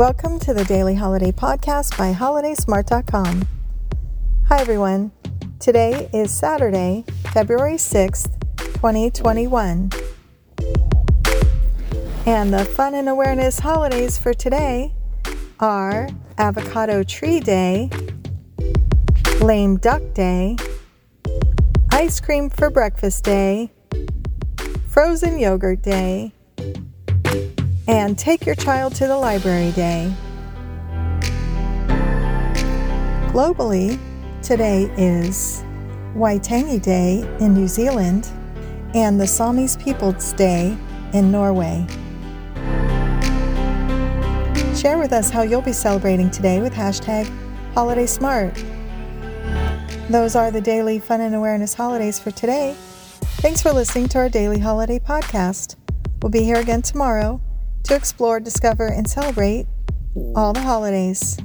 Welcome to the Daily Holiday Podcast by HolidaySmart.com. Hi, everyone. Today is Saturday, February 6th, 2021. And the fun and awareness holidays for today are Avocado Tree Day, Lame Duck Day, Ice Cream for Breakfast Day, Frozen Yogurt Day, and Take Your Child to the Library Day. Globally, today is Waitangi Day in New Zealand and the Sami's Peoples Day in Norway. Share with us how you'll be celebrating today with hashtag Holiday Smart. Those are the daily fun and awareness holidays for today. Thanks for listening to our daily holiday podcast. We'll be here again tomorrow to explore, discover, and celebrate all the holidays.